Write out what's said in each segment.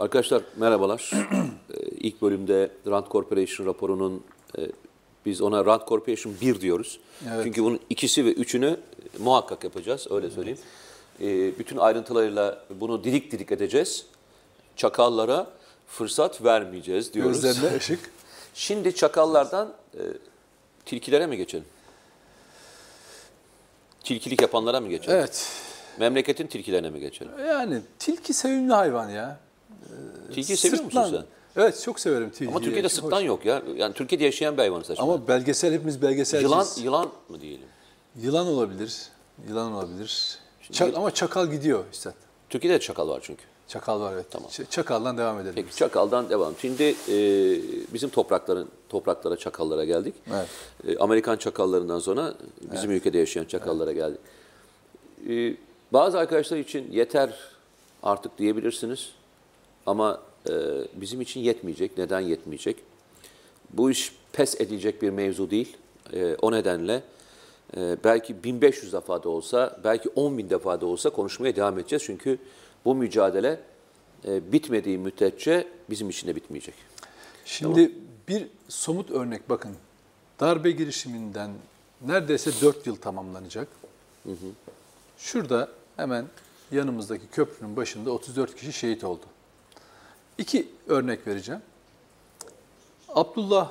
Arkadaşlar merhabalar. Ee, İlk bölümde Rand Corporation raporunun e, biz ona Rand Corporation 1 diyoruz. Evet. Çünkü bunun ikisi ve üçünü muhakkak yapacağız öyle söyleyeyim. Ee, Bütün ayrıntılarıyla bunu didik didik edeceğiz. Çakallara fırsat vermeyeceğiz diyoruz. Gözlerine ışık. Şimdi çakallardan e, tilkilere mi geçelim? Tilkilik yapanlara mı geçelim? Evet. Memleketin tilkilerine mi geçelim? Yani tilki sevimli hayvan ya. Tilki seviyor musun sen? Evet çok severim tilkiyi. Ama Türkiye'de sırtlan hoş. yok ya. Yani Türkiye'de yaşayan bir hayvan saçma. Ama belgesel hepimiz belgeselciyiz. yılan, yılan mı diyelim? Yılan olabilir. Yılan olabilir. Ça- ama çakal gidiyor işte. Türkiye'de de çakal var çünkü. Çakal var evet. Tamam. Ç- Çakaldan devam edelim. Peki çakaldan devam. Şimdi e, bizim toprakların topraklara çakallara geldik. Evet. E, Amerikan çakallarından sonra bizim ülkede yaşayan çakallara geldik. E, bazı arkadaşlar için yeter artık diyebilirsiniz. Ama e, bizim için yetmeyecek. Neden yetmeyecek? Bu iş pes edilecek bir mevzu değil. E, o nedenle e, belki 1500 defa da olsa, belki 10 bin defa da olsa konuşmaya devam edeceğiz. Çünkü bu mücadele e, bitmediği müddetçe bizim için de bitmeyecek. Şimdi bir somut örnek bakın. Darbe girişiminden neredeyse 4 yıl tamamlanacak. Şurada hemen yanımızdaki köprünün başında 34 kişi şehit oldu. İki örnek vereceğim. Abdullah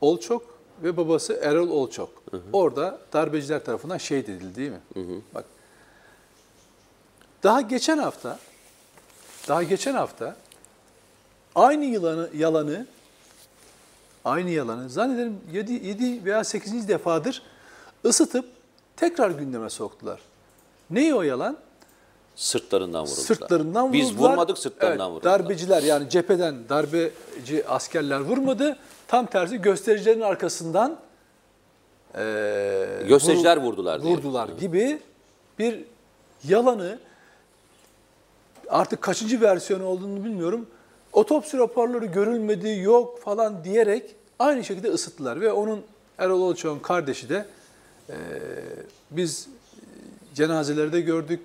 Olçok ve babası Erol Olçok. Orada darbeciler tarafından şehit edildi değil mi? Bak. Daha geçen hafta daha geçen hafta aynı yılanı, yalanı aynı yalanı zannederim 7, 7 veya 8. defadır ısıtıp tekrar gündeme soktular. Ne o yalan? Sırtlarından vuruldular. Sırtlarından vuruldular. Biz vurmadık sırtlarından Evet, vuruldular. Darbeciler yani cepheden darbeci askerler vurmadı. Tam tersi göstericilerin arkasından eee, Göstericiler vurul- vurdular diye. Vurdular gibi bir yalanı artık kaçıncı versiyon olduğunu bilmiyorum. Otopsi raporları görülmedi, yok falan diyerek aynı şekilde ısıttılar. Ve onun Erol Olçok'un kardeşi de eee, biz cenazeleri de gördük.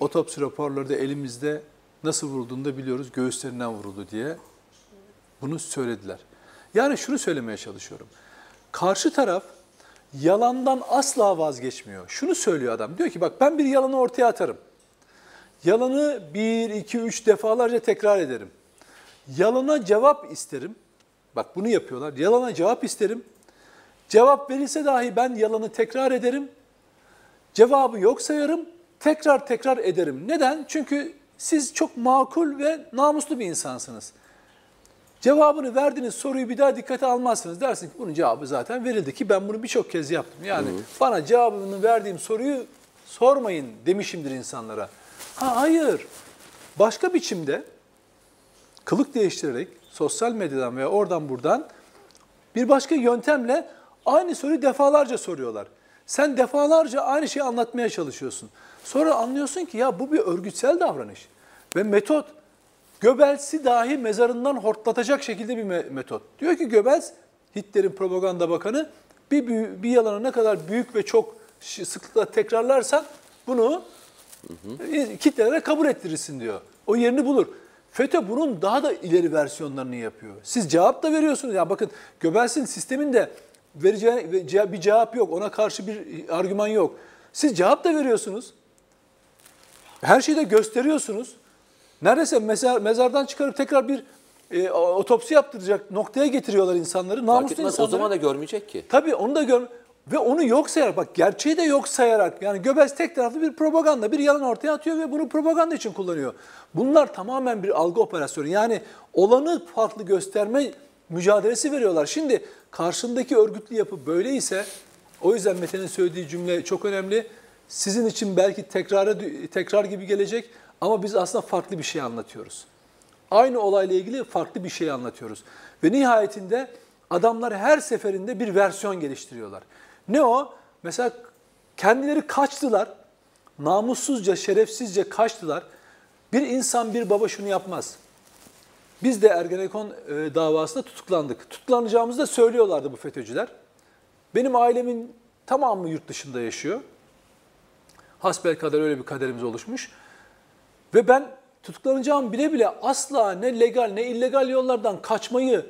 Otopsi raporları da elimizde nasıl vurulduğunu da biliyoruz. Göğüslerinden vuruldu diye bunu söylediler. Yani şunu söylemeye çalışıyorum. Karşı taraf yalandan asla vazgeçmiyor. Şunu söylüyor adam. Diyor ki bak ben bir yalanı ortaya atarım. Yalanı bir, iki, üç defalarca tekrar ederim. Yalana cevap isterim. Bak bunu yapıyorlar. Yalana cevap isterim. Cevap verilse dahi ben yalanı tekrar ederim. Cevabı yok sayarım. Tekrar tekrar ederim. Neden? Çünkü siz çok makul ve namuslu bir insansınız. Cevabını verdiğiniz soruyu bir daha dikkate almazsınız. Dersin ki bunun cevabı zaten verildi ki ben bunu birçok kez yaptım. Yani bana cevabını verdiğim soruyu sormayın demişimdir insanlara. Ha hayır. Başka biçimde kılık değiştirerek sosyal medyadan veya oradan buradan bir başka yöntemle aynı soruyu defalarca soruyorlar. Sen defalarca aynı şeyi anlatmaya çalışıyorsun. Sonra anlıyorsun ki ya bu bir örgütsel davranış. Ve metot Göbels'i dahi mezarından hortlatacak şekilde bir me- metot. Diyor ki Göbels, Hitler'in propaganda bakanı, bir, bir yalanı ne kadar büyük ve çok sıklıkla tekrarlarsan bunu e, kitlelere kabul ettirirsin diyor. O yerini bulur. FETÖ bunun daha da ileri versiyonlarını yapıyor. Siz cevap da veriyorsunuz. Ya bakın Göbels'in sisteminde vereceği ve ce- bir cevap yok. Ona karşı bir argüman yok. Siz cevap da veriyorsunuz. Her şeyi de gösteriyorsunuz. Neredeyse mezar, mezardan çıkarıp tekrar bir e, otopsi yaptıracak noktaya getiriyorlar insanları. Namuslu etmez, o insanları. zaman da görmeyecek ki. Tabii onu da gör ve onu yok sayarak bak gerçeği de yok sayarak yani Göbels tek taraflı bir propaganda bir yalan ortaya atıyor ve bunu propaganda için kullanıyor. Bunlar tamamen bir algı operasyonu. Yani olanı farklı gösterme mücadelesi veriyorlar. Şimdi karşındaki örgütlü yapı böyle ise o yüzden Mete'nin söylediği cümle çok önemli. Sizin için belki tekrara, tekrar gibi gelecek ama biz aslında farklı bir şey anlatıyoruz. Aynı olayla ilgili farklı bir şey anlatıyoruz. Ve nihayetinde adamlar her seferinde bir versiyon geliştiriyorlar. Ne o? Mesela kendileri kaçtılar. Namussuzca, şerefsizce kaçtılar. Bir insan, bir baba şunu yapmaz. Biz de Ergenekon e, davasında tutuklandık. Tutuklanacağımızı da söylüyorlardı bu FETÖ'cüler. Benim ailemin tamamı yurt dışında yaşıyor. Hasbel kadar öyle bir kaderimiz oluşmuş. Ve ben tutuklanacağım bile bile asla ne legal ne illegal yollardan kaçmayı,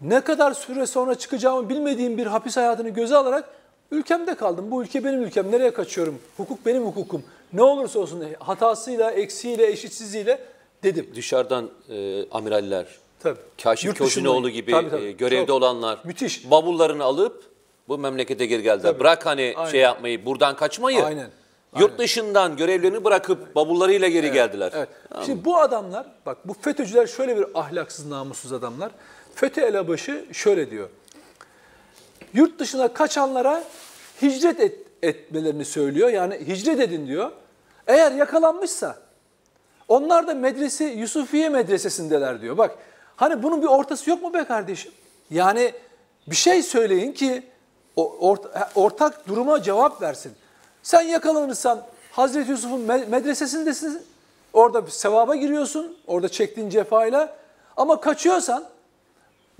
ne kadar süre sonra çıkacağımı bilmediğim bir hapis hayatını göze alarak ülkemde kaldım. Bu ülke benim ülkem. Nereye kaçıyorum? Hukuk benim hukukum. Ne olursa olsun hatasıyla, eksiğiyle, eşitsizliğiyle dedim. Dışarıdan e, amiraller, Tabii. Kaşif dışında- gibi Tabii, tabii. e, görevde Çok olanlar müthiş. bavullarını alıp bu memlekete geri geldiler. Tabii. Bırak hani Aynen. şey yapmayı, buradan kaçmayı. Aynen. Yurt dışından görevlerini bırakıp bavullarıyla geri geldiler. Evet. Şimdi bu adamlar, bak bu FETÖ'cüler şöyle bir ahlaksız, namussuz adamlar. FETÖ elebaşı şöyle diyor. Yurt dışına kaçanlara hicret et, etmelerini söylüyor. Yani hicret edin diyor. Eğer yakalanmışsa onlar da medrese Yusufiye medresesindeler diyor. Bak hani bunun bir ortası yok mu be kardeşim? Yani bir şey söyleyin ki o ortak duruma cevap versin. Sen yakalanırsan Hazreti Yusuf'un me- medresesindesin. Orada sevaba giriyorsun. Orada çektiğin cefayla. Ama kaçıyorsan,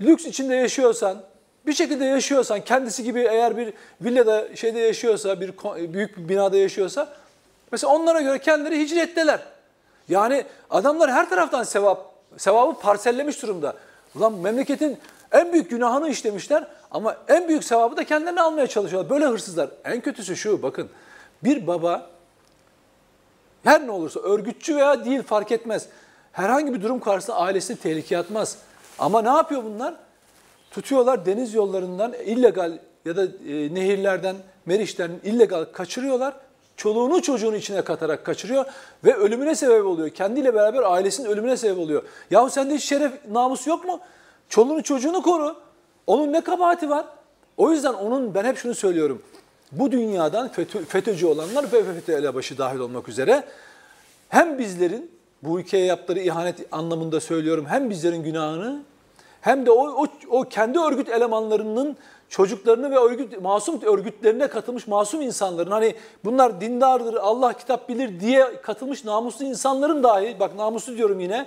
lüks içinde yaşıyorsan, bir şekilde yaşıyorsan, kendisi gibi eğer bir villada şeyde yaşıyorsa, bir büyük bir binada yaşıyorsa, mesela onlara göre kendileri hicretteler. Yani adamlar her taraftan sevap, sevabı parsellemiş durumda. Ulan memleketin en büyük günahını işlemişler ama en büyük sevabı da kendilerine almaya çalışıyorlar. Böyle hırsızlar. En kötüsü şu bakın. Bir baba her ne olursa örgütçü veya değil fark etmez. Herhangi bir durum karşısında ailesini tehlikeye atmaz. Ama ne yapıyor bunlar? Tutuyorlar deniz yollarından illegal ya da e, nehirlerden, meriçten illegal kaçırıyorlar. Çoluğunu çocuğunu içine katarak kaçırıyor ve ölümüne sebep oluyor. Kendiyle beraber ailesinin ölümüne sebep oluyor. Yahu sende hiç şeref, namus yok mu? Çoluğunu çocuğunu koru. Onun ne kabahati var? O yüzden onun ben hep şunu söylüyorum. Bu dünyadan FETÖ, FETÖ'cü olanlar ve FETÖ elebaşı dahil olmak üzere hem bizlerin bu ülkeye yaptıkları ihanet anlamında söylüyorum hem bizlerin günahını hem de o, o, o kendi örgüt elemanlarının çocuklarını ve örgüt, masum örgütlerine katılmış masum insanların hani bunlar dindardır, Allah kitap bilir diye katılmış namuslu insanların dahi bak namuslu diyorum yine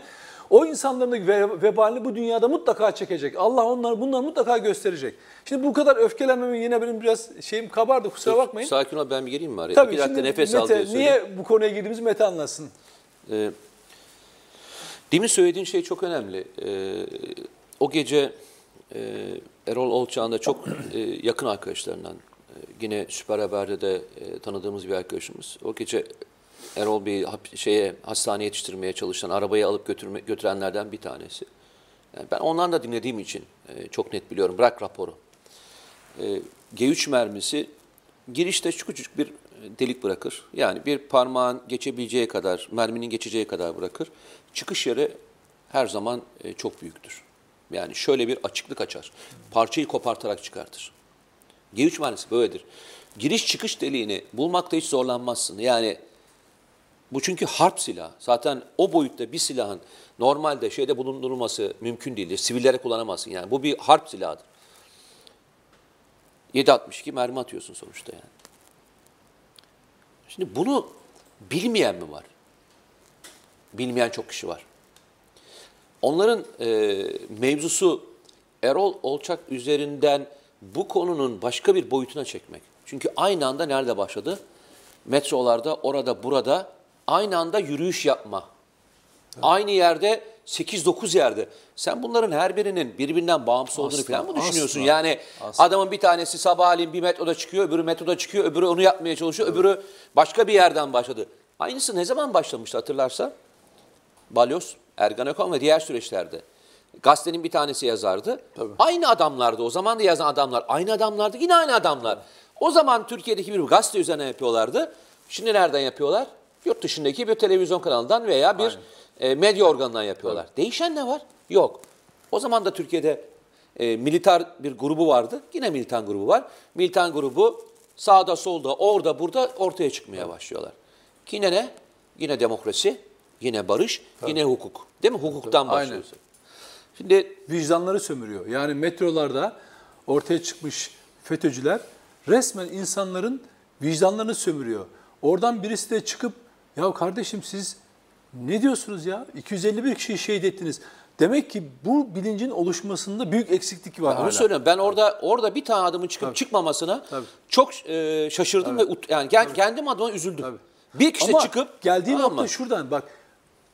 o insanların da ve- vebalini bu dünyada mutlaka çekecek. Allah onları bunları mutlaka gösterecek. Şimdi bu kadar öfkelenmeme yine benim biraz şeyim kabardı kusura bakmayın. Sakin ol ben bir gireyim mi araya? Tabii İki dakika nefes al Mete, diye söyleyeyim. niye bu konuya girdiğimizi Mete anlatsın. Ee, demin söylediğin şey çok önemli. Ee, o gece e, Erol Olçağ'ın da çok e, yakın arkadaşlarından, e, yine Süper Haber'de de e, tanıdığımız bir arkadaşımız. O gece Erol Bey'i şeye hastaneye yetiştirmeye çalışan, arabayı alıp götürme, götürenlerden bir tanesi. Yani ben ondan da dinlediğim için e, çok net biliyorum. Bırak raporu. E, G3 mermisi girişte küçücük bir delik bırakır. Yani bir parmağın geçebileceği kadar, merminin geçeceği kadar bırakır. Çıkış yeri her zaman e, çok büyüktür. Yani şöyle bir açıklık açar. Parçayı kopartarak çıkartır. G3 mermisi böyledir. Giriş çıkış deliğini bulmakta hiç zorlanmazsın. Yani bu çünkü harp silahı. Zaten o boyutta bir silahın normalde şeyde bulundurulması mümkün değildir. Sivillere kullanamazsın yani. Bu bir harp silahıdır. 7.62 mermi atıyorsun sonuçta yani. Şimdi bunu bilmeyen mi var? Bilmeyen çok kişi var. Onların e, mevzusu Erol Olçak üzerinden bu konunun başka bir boyutuna çekmek. Çünkü aynı anda nerede başladı? Metrolarda, orada, burada aynı anda yürüyüş yapma. Aynı yerde 8-9 yerde. Sen bunların her birinin birbirinden bağımsız olduğunu Asla, falan mı düşünüyorsun? asla, yani asla. adamın bir tanesi sabahleyin bir metroda çıkıyor, öbürü metroda çıkıyor, öbürü onu yapmaya çalışıyor, öbürü başka bir yerden başladı. Aynısı ne zaman başlamıştı hatırlarsan? Balyoz, Ergan Ökan ve diğer süreçlerde. Gazetenin bir tanesi yazardı. Aynı adamlardı. O zaman da yazan adamlar aynı adamlardı. Yine aynı adamlar. O zaman Türkiye'deki bir gazete üzerine yapıyorlardı. Şimdi nereden yapıyorlar? Yurt dışındaki bir televizyon kanalından veya bir e, medya organından yapıyorlar. Değişen ne var? Yok. O zaman da Türkiye'de e, militar bir grubu vardı. Yine militan grubu var. Militan grubu sağda solda orada burada ortaya çıkmaya başlıyorlar. Yine ne? Yine demokrasi, yine barış, yine hukuk. Değil mi? Hukuktan Aynen. başlıyorsun. Şimdi vicdanları sömürüyor. Yani metrolarda ortaya çıkmış FETÖ'cüler resmen insanların vicdanlarını sömürüyor. Oradan birisi de çıkıp ya kardeşim siz ne diyorsunuz ya? 251 kişiyi şehit ettiniz. Demek ki bu bilincin oluşmasında büyük eksiklik var onu hala. söylüyorum. Ben orada orada bir tane adamın çıkıp çıkmamasına Tabii. çok e, şaşırdım ve ut- yani gel- kendim adıma üzüldüm. Tabii. Bir kişi Ama çıkıp geldiği Tamam nokta şuradan bak.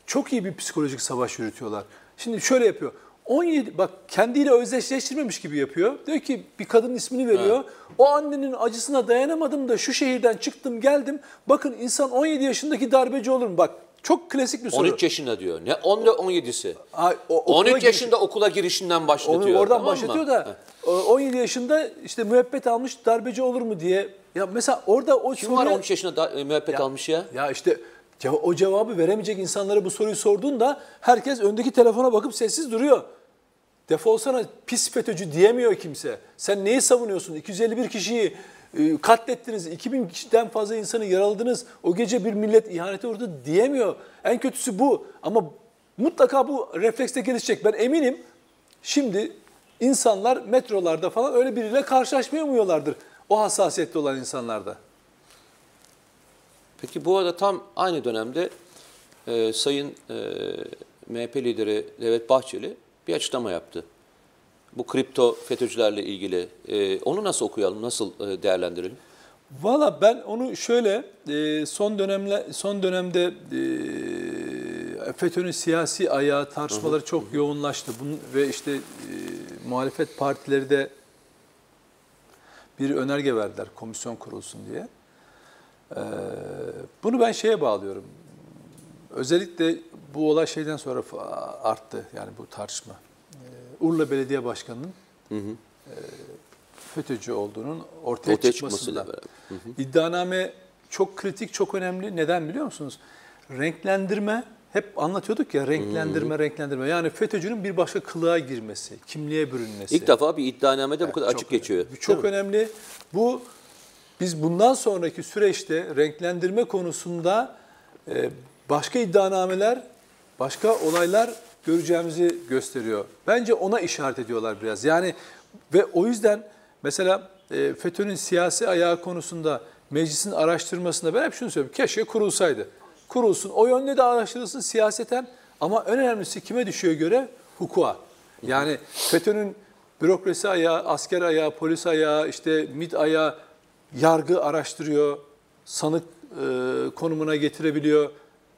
çok iyi bir psikolojik savaş yürütüyorlar. Şimdi şöyle yapıyor. 17 bak kendiyle özdeşleştirmemiş gibi yapıyor. Diyor ki bir kadının ismini veriyor. O annenin acısına dayanamadım da şu şehirden çıktım geldim. Bakın insan 17 yaşındaki darbeci olur mu? Bak çok klasik bir soru. 13 yaşında diyor. Ne 10 17'si. Ay, o- okula 13 giriş- yaşında okula girişinden başlatıyor. Onu oradan tamam mı? başlatıyor da o 17 yaşında işte müebbet almış darbeci olur mu diye. Ya mesela orada o Kim var soruya- 13 yaşında da, e, müebbet almış ya? Ya işte ceva- o cevabı veremeyecek insanlara bu soruyu sorduğunda herkes öndeki telefona bakıp sessiz duruyor. Defolsana pis FETÖ'cü diyemiyor kimse. Sen neyi savunuyorsun? 251 kişiyi e, katlettiniz, 2000 kişiden fazla insanı yaraladınız. O gece bir millet ihanete uğradı diyemiyor. En kötüsü bu. Ama mutlaka bu reflekste gelişecek. Ben eminim şimdi insanlar metrolarda falan öyle biriyle karşılaşmaya umuyorlardır. O hassasiyette olan insanlarda. Peki bu arada tam aynı dönemde e, Sayın e, MHP lideri Devlet Bahçeli bir açıklama yaptı. Bu kripto FETÖ'cülerle ilgili. E, onu nasıl okuyalım, nasıl e, değerlendirelim? Valla ben onu şöyle e, son dönemle son dönemde e, FETÖ'nün siyasi ayağı tartışmaları çok yoğunlaştı. Bunun ve işte e, muhalefet partileri de bir önerge verdiler komisyon kurulsun diye. E, bunu ben şeye bağlıyorum. Özellikle bu olay şeyden sonra arttı yani bu tartışma. E, Urla Belediye Başkanı'nın e, FETÖ'cü olduğunun ortaya, Ortaya çıkmasıyla beraber. İddianame çok kritik, çok önemli. Neden biliyor musunuz? Renklendirme, hep anlatıyorduk ya renklendirme, renklendirme. Yani FETÖ'cünün bir başka kılığa girmesi, kimliğe bürünmesi. İlk defa bir iddianamede bu kadar açık önemli. geçiyor. Çok önemli. Bu biz bundan sonraki süreçte renklendirme konusunda e, başka iddianameler, başka olaylar göreceğimizi gösteriyor. Bence ona işaret ediyorlar biraz. Yani ve o yüzden mesela e, FETÖ'nün siyasi ayağı konusunda meclisin araştırmasında ben hep şunu söylüyorum. Keşke kurulsaydı. Kurulsun. O yönde de araştırılsın siyaseten ama en önemlisi kime düşüyor göre? Hukuka. Yani FETÖ'nün bürokrasi ayağı, asker ayağı, polis ayağı, işte MİT ayağı yargı araştırıyor, sanık e, konumuna getirebiliyor.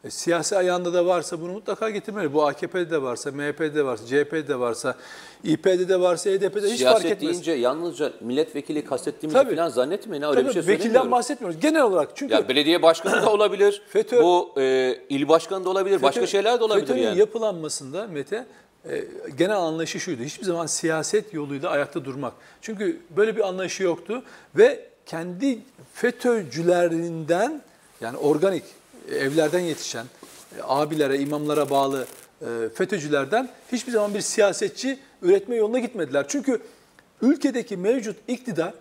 E, siyasi ayağında da varsa bunu mutlaka getirmeli. Bu AKP'de de varsa, MHP'de de varsa, CHP'de de varsa, İP'de de varsa, HDP'de hiç fark Siyaset etmez. deyince yalnızca milletvekili kastettiğimizi Tabii. falan zannetmeyin. ha, Öyle Tabii, bir şey vekilden bahsetmiyoruz. Genel olarak çünkü Ya belediye başkanı da olabilir. FETÖ- bu e, il başkanı da olabilir. başka FETÖ- şeyler de olabilir FETÖ'nün yani. yapılanmasında Mete e, genel anlayışı şuydu. Hiçbir zaman siyaset yoluyla ayakta durmak. Çünkü böyle bir anlayışı yoktu ve kendi FETÖ'cülerinden yani organik e, evlerden yetişen e, abilere, imamlara bağlı e, FETÖ'cülerden hiçbir zaman bir siyasetçi üretme yoluna gitmediler. Çünkü ülkedeki mevcut iktidar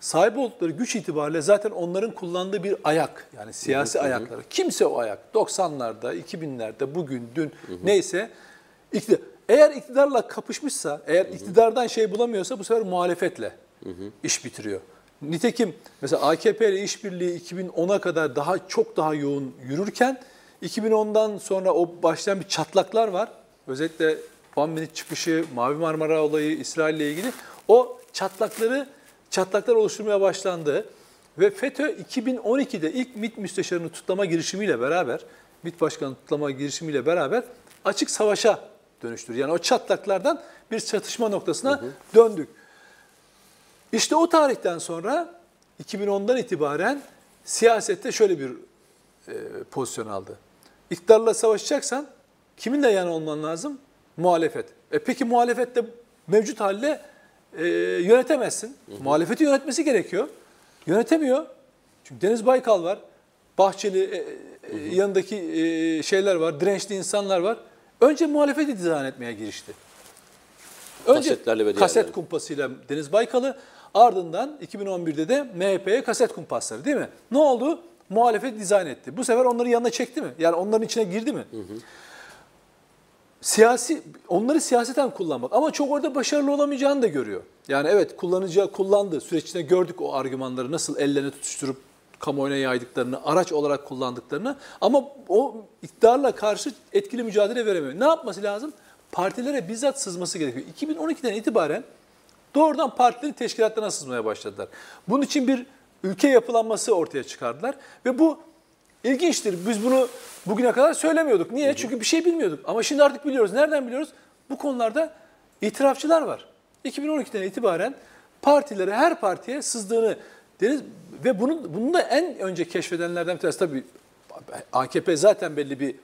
sahip oldukları güç itibariyle zaten onların kullandığı bir ayak. Yani siyasi ayakları. Kimse o ayak. 90'larda, 2000'lerde, bugün, dün neyse. iktidar. Eğer iktidarla kapışmışsa, eğer iktidardan şey bulamıyorsa bu sefer muhalefetle iş bitiriyor. Nitekim mesela AKP ile işbirliği 2010'a kadar daha çok daha yoğun yürürken 2010'dan sonra o başlayan bir çatlaklar var. Özellikle Van Venit çıkışı, Mavi Marmara olayı, İsrail ile ilgili o çatlakları çatlaklar oluşturmaya başlandı. Ve FETÖ 2012'de ilk MİT müsteşarını tutlama girişimiyle beraber, MİT başkanı tutlama girişimiyle beraber açık savaşa dönüştür. Yani o çatlaklardan bir çatışma noktasına döndük. İşte o tarihten sonra 2010'dan itibaren siyasette şöyle bir e, pozisyon aldı. İktidarla savaşacaksan kiminle yan olman lazım? Muhalefet. E peki muhalefette mevcut halde e, yönetemezsin. Muhalefeti yönetmesi gerekiyor. Yönetemiyor. Çünkü Deniz Baykal var. Bahçeli e, e, yanındaki e, şeyler var. Dirençli insanlar var. Önce muhalefeti dizayn etmeye girişti. Önce kaset kumpasıyla Deniz Baykal'ı ardından 2011'de de MHP'ye kaset kumpasları değil mi? Ne oldu? Muhalefet dizayn etti. Bu sefer onları yanına çekti mi? Yani onların içine girdi mi? Siyasi, onları siyaseten kullanmak ama çok orada başarılı olamayacağını da görüyor. Yani evet kullanacağı kullandı. Süreç içinde gördük o argümanları nasıl ellerine tutuşturup kamuoyuna yaydıklarını, araç olarak kullandıklarını ama o iktidarla karşı etkili mücadele veremiyor. Ne yapması lazım? Partilere bizzat sızması gerekiyor. 2012'den itibaren doğrudan partilerin teşkilatlarına sızmaya başladılar. Bunun için bir ülke yapılanması ortaya çıkardılar ve bu İlginçtir. Biz bunu bugüne kadar söylemiyorduk. Niye? Çünkü bir şey bilmiyorduk. Ama şimdi artık biliyoruz. Nereden biliyoruz? Bu konularda itirafçılar var. 2012'den itibaren partilere, her partiye sızdığını deriz ve bunun bunu da en önce keşfedenlerden bir tanesi tabii AKP zaten belli bir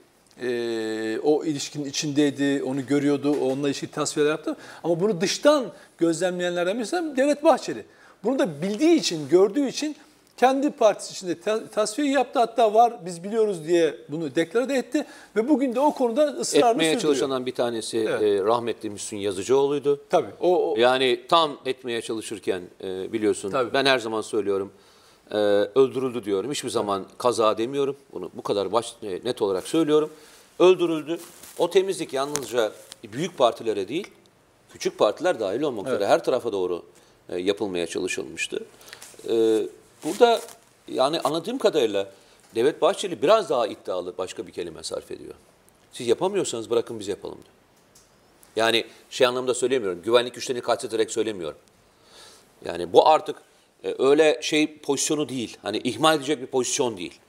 e, o ilişkinin içindeydi, onu görüyordu, onunla ilişkili tasvirler yaptı. Ama bunu dıştan gözlemleyenlerden birisi de Devlet Bahçeli. Bunu da bildiği için, gördüğü için kendi partisi içinde ta- tasfiye yaptı. Hatta var biz biliyoruz diye bunu deklare de etti. Ve bugün de o konuda ısrarını Etmeye sürdürüyor. çalışandan bir tanesi Evet. e, rahmetli Müslüm Yazıcıoğlu'ydu. Tabii. O, o- Yani tam etmeye çalışırken e, biliyorsun Tabii. ben her zaman söylüyorum e, öldürüldü diyorum. Hiçbir zaman kaza demiyorum. Bunu bu kadar baş, e, net olarak söylüyorum. Öldürüldü. O temizlik yalnızca büyük partilere değil, küçük partiler dahil olmak üzere her tarafa doğru e, yapılmaya çalışılmıştı. E, burada yani anladığım kadarıyla Devlet Bahçeli biraz daha iddialı başka bir kelime sarf ediyor. Siz yapamıyorsanız bırakın biz yapalım diyor. Yani şey anlamda söylemiyorum. Güvenlik güçlerini kastederek söylemiyorum. Yani bu artık e, öyle şey pozisyonu değil. Hani ihmal edecek bir pozisyon değil.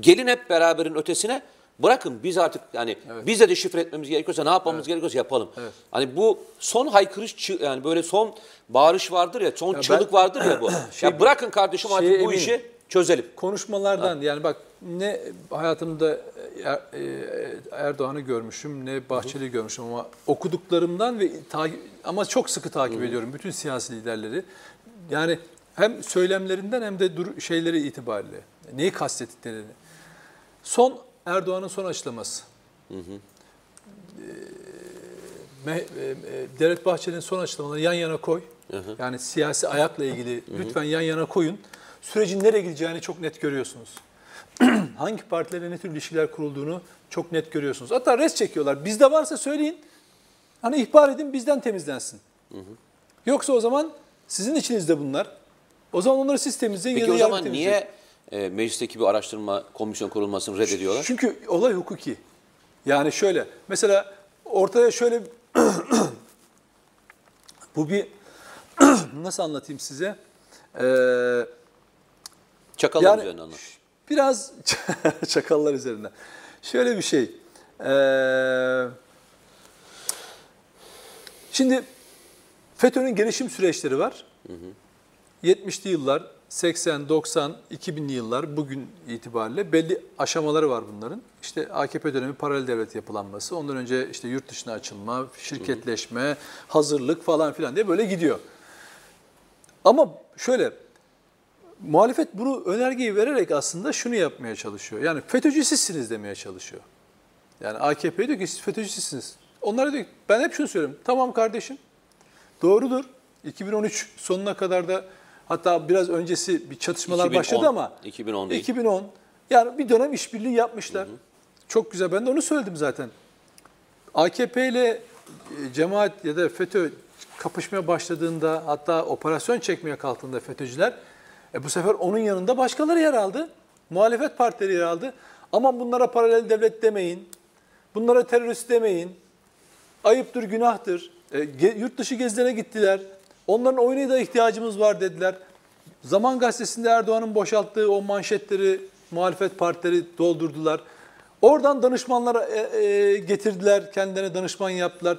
Gelin hep beraberin ötesine bırakın biz artık yani biz de deşifre etmemiz gerekiyorsa ne yapmamız gerekiyorsa yapalım. Hani bu son haykırış yani böyle son bağırış vardır ya son çığlık vardır ya bu. Şey- ya bırakın kardeşim artık bu eminim. işi çözelim. konuşmalardan yani bak ne hayatımda Er- e, Erdoğan'ı görmüşüm ne Bahçeli'yi görmüşüm ama okuduklarımdan ve takip, ama çok sıkı takip ediyorum bütün siyasi liderleri. Yani hem söylemlerinden hem de dur, şeyleri itibariyle neyi kastettiklerini. Son Erdoğan'ın son açıklaması. Ee, Me- e, e, Devlet Bahçeli'nin son açıklamalarını yan yana koy. Yani siyasi ayakla ilgili lütfen yan yana koyun. Sürecin nereye gideceğini çok net görüyorsunuz. Hangi partilerle ne tür ilişkiler kurulduğunu çok net görüyorsunuz. Hatta res çekiyorlar. Bizde varsa söyleyin. Hani ihbar edin bizden temizlensin. Yoksa o zaman sizin içinizde bunlar. O zaman onları siz temizleyin Peki ya da o zaman niye e, meclisteki bir araştırma komisyon kurulmasını reddediyorlar? Çünkü olay hukuki. Yani şöyle, mesela ortaya şöyle bu bir nasıl anlatayım size? Ee, Çakallar yani üzerine anlat. biraz çakallar üzerinden. Şöyle bir şey. Ee, şimdi FETÖ'nün gelişim süreçleri var. 70'li yıllar, 80, 90, 2000'li yıllar bugün itibariyle belli aşamaları var bunların. İşte AKP dönemi paralel devlet yapılanması, ondan önce işte yurt dışına açılma, şirketleşme, hazırlık falan filan diye böyle gidiyor. Ama şöyle, muhalefet bunu önergeyi vererek aslında şunu yapmaya çalışıyor. Yani FETÖ'cü sizsiniz demeye çalışıyor. Yani AKP diyor ki siz FETÖ'cü. Onlara diyor ki ben hep şunu söylüyorum. Tamam kardeşim doğrudur. 2013 sonuna kadar da hatta biraz öncesi bir çatışmalar 2010, başladı ama 2010 değil. 2010 yani bir dönem işbirliği yapmışlar. Çok güzel. Ben de onu söyledim zaten. AKP ile e, cemaat ya da FETÖ kapışmaya başladığında hatta operasyon çekmeye kalktığında FETÖ'cüler e bu sefer onun yanında başkaları yer aldı. Muhalefet partileri yer aldı. Aman bunlara paralel devlet demeyin. Bunlara terörist demeyin. Ayıptır, günahtır. E, yurt dışı gezilere gittiler. Onların oyuna da ihtiyacımız var dediler. Zaman Gazetesi'nde Erdoğan'ın boşalttığı o manşetleri muhalefet partileri doldurdular. Oradan danışmanlara e, e, getirdiler, kendilerine danışman yaptılar.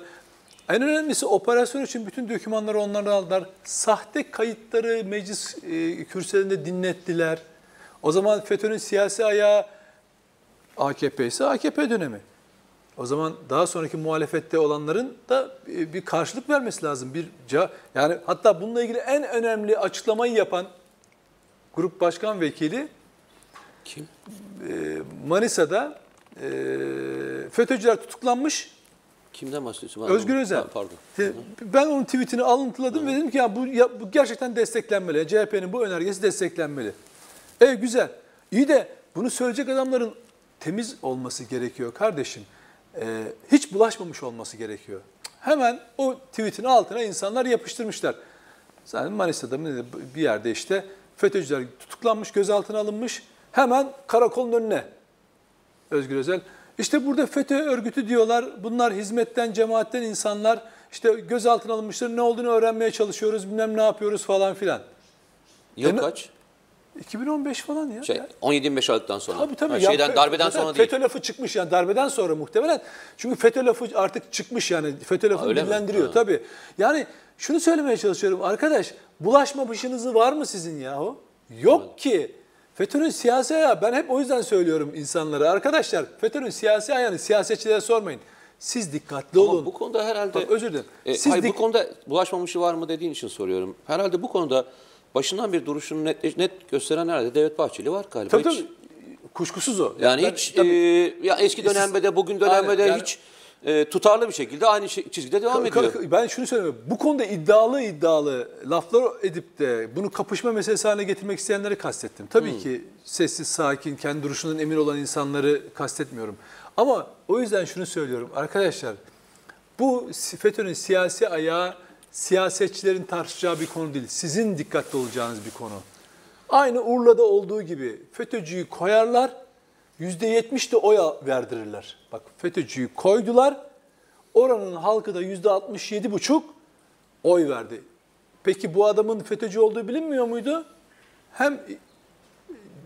En önemlisi operasyon için bütün dokümanları onlardan aldılar. Sahte kayıtları meclis e, kürsülerinde dinlettiler. O zaman FETÖ'nün siyasi ayağı AKP ise AKP dönemi. O zaman daha sonraki muhalefette olanların da bir karşılık vermesi lazım. Bir yani hatta bununla ilgili en önemli açıklamayı yapan grup başkan vekili Kim? e, Manisa'da e, FETÖ'cüler tutuklanmış. Kimden bahsediyorsun? Ben Özgür. Özel. Ha, Pardon. Ben onun tweetini alıntıladım ve dedim ki ya bu, ya bu gerçekten desteklenmeli. CHP'nin bu önergesi desteklenmeli. E güzel. İyi de bunu söyleyecek adamların temiz olması gerekiyor kardeşim. E, hiç bulaşmamış olması gerekiyor. Hemen o tweetin altına insanlar yapıştırmışlar. Zaten Manisa'da mı bir yerde işte FETÖ'cüler tutuklanmış, gözaltına alınmış. Hemen karakolun önüne Özgür Özel. İşte burada FETÖ örgütü diyorlar. Bunlar hizmetten, cemaatten insanlar. İşte gözaltına alınmışlar. Ne olduğunu öğrenmeye çalışıyoruz. Bilmem ne yapıyoruz falan filan. Yıl E kaç? 2015 falan ya. Şey, 17-25 Aralık'tan sonra. Tabii tabii. Ha, şeyden darbeden zaten sonra değil. FETÖ lafı çıkmış yani darbeden sonra muhtemelen. Çünkü FETÖ lafı artık çıkmış yani. FETÖ dillendiriyor Ha. tabii. Yani şunu söylemeye çalışıyorum arkadaş. Bulaşmamışınızı var mı sizin yahu? Yok ki. FETÖ'nün siyasi ayağı ben hep o yüzden söylüyorum insanlara. Arkadaşlar FETÖ'nün siyasi ayağını siyasetçilere sormayın. Siz dikkatli Ama olun. bu konuda herhalde... Bak, özür dilerim. E, Siz hayır, bu konuda bulaşmamışı var mı dediğin için soruyorum. Herhalde bu konuda başından bir duruşunu net, net gösteren herhalde Devlet Bahçeli var galiba. Tabii Hiç- tabii. Kuşkusuz o. Yani Ben- hiç tabii. e, ya eski dönemde de bugün dönemde de yani- hiç e, tutarlı bir şekilde aynı şey- çizgide devam ediyor. Ben şunu söylüyorum. Bu konuda iddialı iddialı laflar edip de bunu kapışma meselesi haline getirmek isteyenleri kastettim. Tabii Hmm. ki sessiz, sakin, kendi duruşundan emin olan insanları kastetmiyorum. Ama o yüzden şunu söylüyorum. Arkadaşlar bu FETÖ'nün siyasi ayağı siyasetçilerin tartışacağı bir konu değil. Sizin dikkatli olacağınız bir konu. Aynı Urla'da olduğu gibi FETÖ'cüyü koyarlar, %70 de oy verdirirler. Bak FETÖ'cüyü koydular, oranın halkı da %67,5 oy verdi. Peki bu adamın FETÖ'cü olduğu bilinmiyor muydu? Hem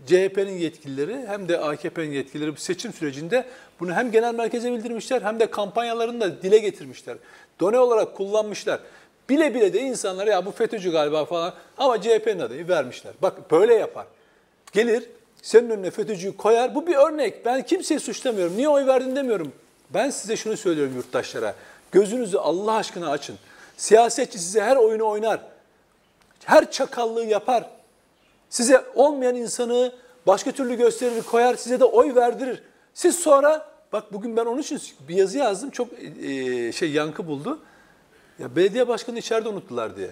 CHP'nin yetkilileri hem de AKP'nin yetkilileri bu seçim sürecinde bunu hem genel merkeze bildirmişler hem de kampanyalarında dile getirmişler. Done olarak kullanmışlar. Bile bile de insanlara ya bu FETÖ'cü galiba falan ama CHP'nin adayı vermişler. Bak böyle yapar. Gelir senin önüne FETÖ'cüyü koyar. Bu bir örnek. Ben kimseyi suçlamıyorum. Niye oy verdin demiyorum. Ben size şunu söylüyorum yurttaşlara. Gözünüzü Allah aşkına açın. Siyasetçi size her oyunu oynar. Her çakallığı yapar. Size olmayan insanı başka türlü gösterir, koyar, size de oy verdirir. Siz sonra, bak bugün ben onun için bir yazı yazdım, çok e, şey yankı buldu. Ya belediye başkanı içeride unuttular diye.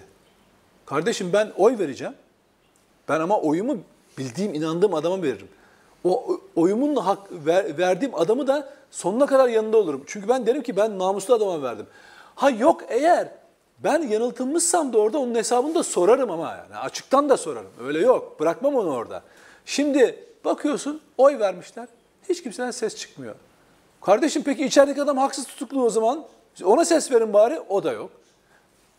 Kardeşim ben oy vereceğim. Ben ama oyumu bildiğim, inandığım adama veririm. O oyumun hak ver- verdiğim adamı da sonuna kadar yanında olurum. Çünkü ben derim ki ben namuslu adama verdim. Ha yok eğer ben yanıltılmışsam da orada onun hesabını da sorarım ama yani açıktan da sorarım. Öyle yok. Bırakmam onu orada. Şimdi bakıyorsun oy vermişler. Hiç kimseden ses çıkmıyor. Kardeşim peki içerideki adam haksız tutuklu o zaman. Ona ses verin bari. O da yok.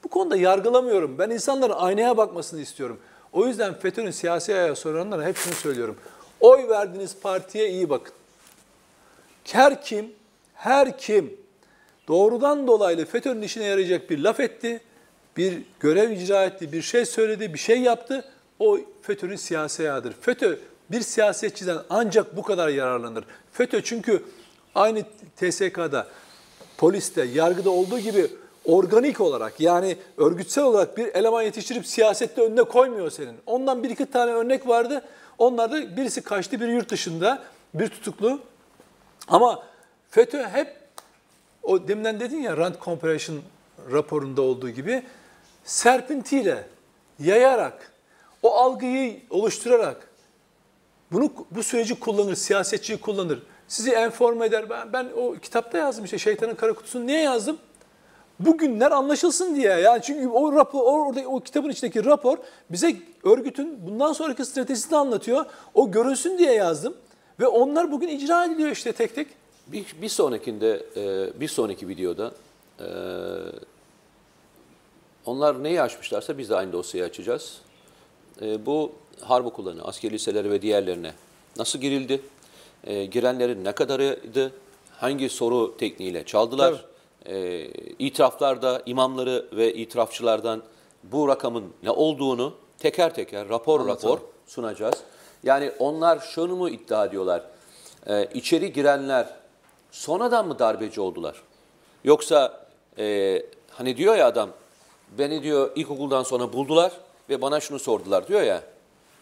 Bu konuda yargılamıyorum. Ben insanların aynaya bakmasını istiyorum. O yüzden FETÖ'nün siyasi ayağı soranlara hep şunu söylüyorum. Oy verdiğiniz partiye iyi bakın. Her kim, her kim doğrudan dolaylı FETÖ'nün işine yarayacak bir laf etti, bir görev icra etti, bir şey söyledi, bir şey yaptı, o FETÖ'nün siyasi ayağıdır. FETÖ bir siyasetçiden ancak bu kadar yararlanır. FETÖ çünkü aynı TSK'da, poliste, yargıda olduğu gibi organik olarak yani örgütsel olarak bir eleman yetiştirip siyasette önüne koymuyor senin. Ondan bir iki tane örnek vardı. Onlar da birisi kaçtı, biri yurt dışında, bir tutuklu. Ama FETÖ hep o deminden dedin ya Rand Comparison raporunda olduğu gibi serpintiyle, yayarak, o algıyı oluşturarak bunu bu süreci kullanır, siyasetçiyi kullanır. Sizi enforme eder. Ben, ben o kitapta yazdım işte şeytanın kara kutusunu niye yazdım? Bugünler anlaşılsın diye. Yani çünkü o rapor orada o kitabın içindeki rapor bize örgütün bundan sonraki stratejisini anlatıyor. O görünsün diye yazdım ve onlar bugün icra ediliyor işte tek tek. Bir, bir sonrakinde, e, bir sonraki videoda e, onlar neyi açmışlarsa biz de aynı dosyayı açacağız. E, bu harp okullarına, askeri liseleri ve diğerlerine nasıl girildi? Girenlerin ne kadarıydı? Hangi soru tekniğiyle çaldılar? E, itiraflarda imamları ve itirafçılardan bu rakamın ne olduğunu teker teker, rapor rapor sunacağız. Yani onlar şunu mu iddia ediyorlar? E, içeri girenler sonradan mı darbeci oldular? Yoksa e, hani diyor ya adam, beni diyor ilkokuldan sonra buldular ve bana şunu sordular diyor ya,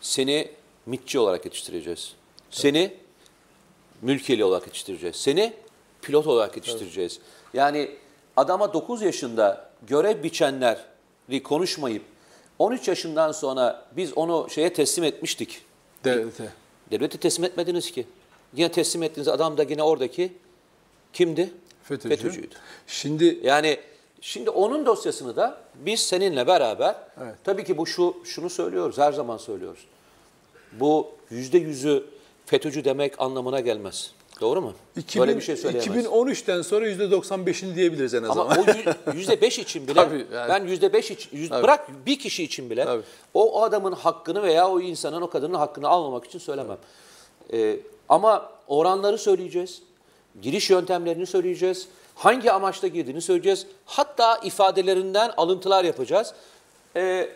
seni mitçi olarak yetiştireceğiz. Seni mülkiyeli olarak yetiştireceğiz. Seni pilot olarak yetiştireceğiz. Yani adama 9 yaşında görev biçenleri konuşmayıp 13 yaşından sonra biz onu şeye teslim etmiştik. Devlete. Devlete teslim etmediniz ki. Yine teslim ettiğiniz adam da yine oradaki kimdi? FETÖ'cü. FETÖ'cüydü. Şimdi Yani şimdi onun dosyasını da biz seninle beraber Evet. tabii ki bu şu şunu söylüyoruz her zaman söylüyoruz. Bu yüzde yüzü FETÖ'cü demek anlamına gelmez. Doğru mu? 2000, Böyle bir şey söyleyemez. 2013'ten sonra %95'ini diyebiliriz en azından. Ama o yü- yüzde beş için bile, Tabii, yani. ben yüzde beş için, yüz- Tabii. bırak bir kişi için bile, Tabii. o, o adamın hakkını veya o insanın, o kadının hakkını almamak için söylemem. Ee, ama oranları söyleyeceğiz, giriş yöntemlerini söyleyeceğiz, hangi amaçla girdiğini söyleyeceğiz, hatta ifadelerinden alıntılar yapacağız. Ee,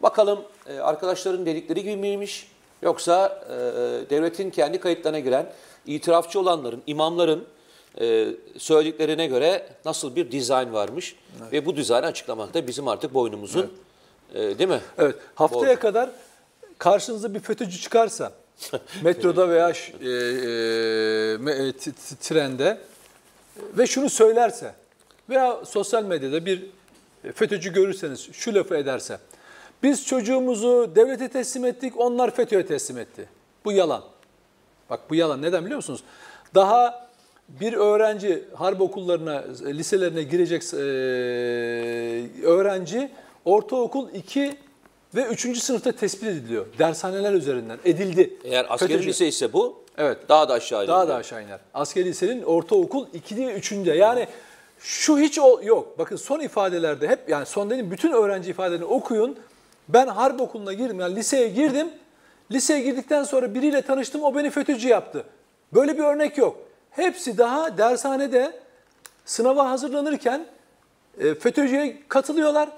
bakalım e, arkadaşların dedikleri gibi miymiş, yoksa e, devletin kendi kayıtlarına giren itirafçı olanların, imamların, e, söylediklerine göre nasıl bir dizayn varmış? Ve bu dizaynı açıklamak da bizim artık boynumuzun e, değil mi? Evet, haftaya kadar karşınıza bir FETÖ'cü çıkarsa, metroda veya e, e, e, trende ve şunu söylerse veya sosyal medyada bir FETÖ'cü görürseniz şu lafı ederse, biz çocuğumuzu devlete teslim ettik, onlar FETÖ'ye teslim etti. Bu yalan. Bak bu yalan. Neden biliyor musunuz? Daha bir öğrenci harp okullarına, liselerine girecek e, öğrenci ortaokul 2 ve 3. sınıfta tespit ediliyor. Dershaneler üzerinden edildi. Eğer askeri FETÖ'cü- lise ise bu Evet. daha da aşağı Daha iniyor. da aşağı iner. Askeri lisenin ortaokul 2'de 3'ünde. Yani şu hiç o yok. Bakın son ifadelerde hep yani son dediğim bütün öğrenci ifadelerini okuyun. Ben harp okuluna girdim yani liseye girdim. Liseye girdikten sonra biriyle tanıştım o beni FETÖ'cü yaptı. Böyle bir örnek yok. Hepsi daha dershanede sınava hazırlanırken e, FETÖ'cüye katılıyorlar,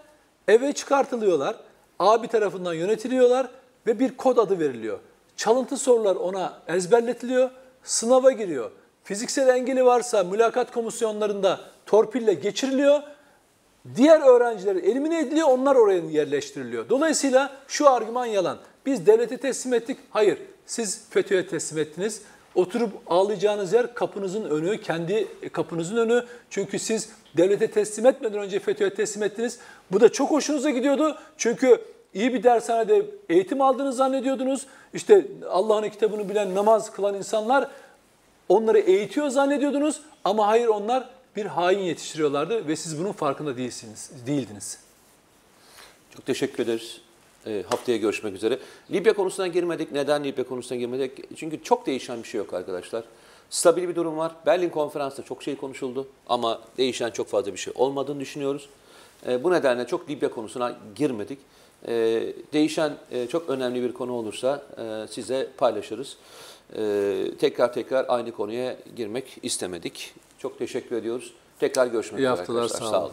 eve çıkartılıyorlar, abi tarafından yönetiliyorlar ve bir kod adı veriliyor. Çalıntı sorular ona ezberletiliyor, sınava giriyor. Fiziksel engeli varsa mülakat komisyonlarında torpille geçiriliyor. Diğer öğrenciler elimine ediliyor, onlar oraya yerleştiriliyor. Dolayısıyla şu argüman yalan. Biz devlete teslim ettik. Hayır, siz FETÖ'ye teslim ettiniz. Oturup ağlayacağınız yer kapınızın önü, kendi kapınızın önü. Çünkü siz devlete teslim etmeden önce FETÖ'ye teslim ettiniz. Bu da çok hoşunuza gidiyordu. Çünkü iyi bir dershanede eğitim aldığını zannediyordunuz. İşte Allah'ın kitabını bilen, namaz kılan insanlar onları eğitiyor zannediyordunuz. Ama hayır onlar bir hain yetiştiriyorlardı ve siz bunun farkında değilsiniz, değildiniz. Çok teşekkür ederiz. E, haftaya görüşmek üzere. Libya konusuna girmedik. Neden Libya konusuna girmedik? Çünkü çok değişen bir şey yok arkadaşlar. Stabil bir durum var. Berlin konferansında çok şey konuşuldu ama değişen çok fazla bir şey olmadığını düşünüyoruz. E, bu nedenle çok Libya konusuna girmedik. E, değişen e, çok önemli bir konu olursa e, size paylaşırız. E, tekrar tekrar aynı konuya girmek istemedik. Çok teşekkür ediyoruz. Tekrar görüşmek üzere arkadaşlar. sağ Sağ olun. olun.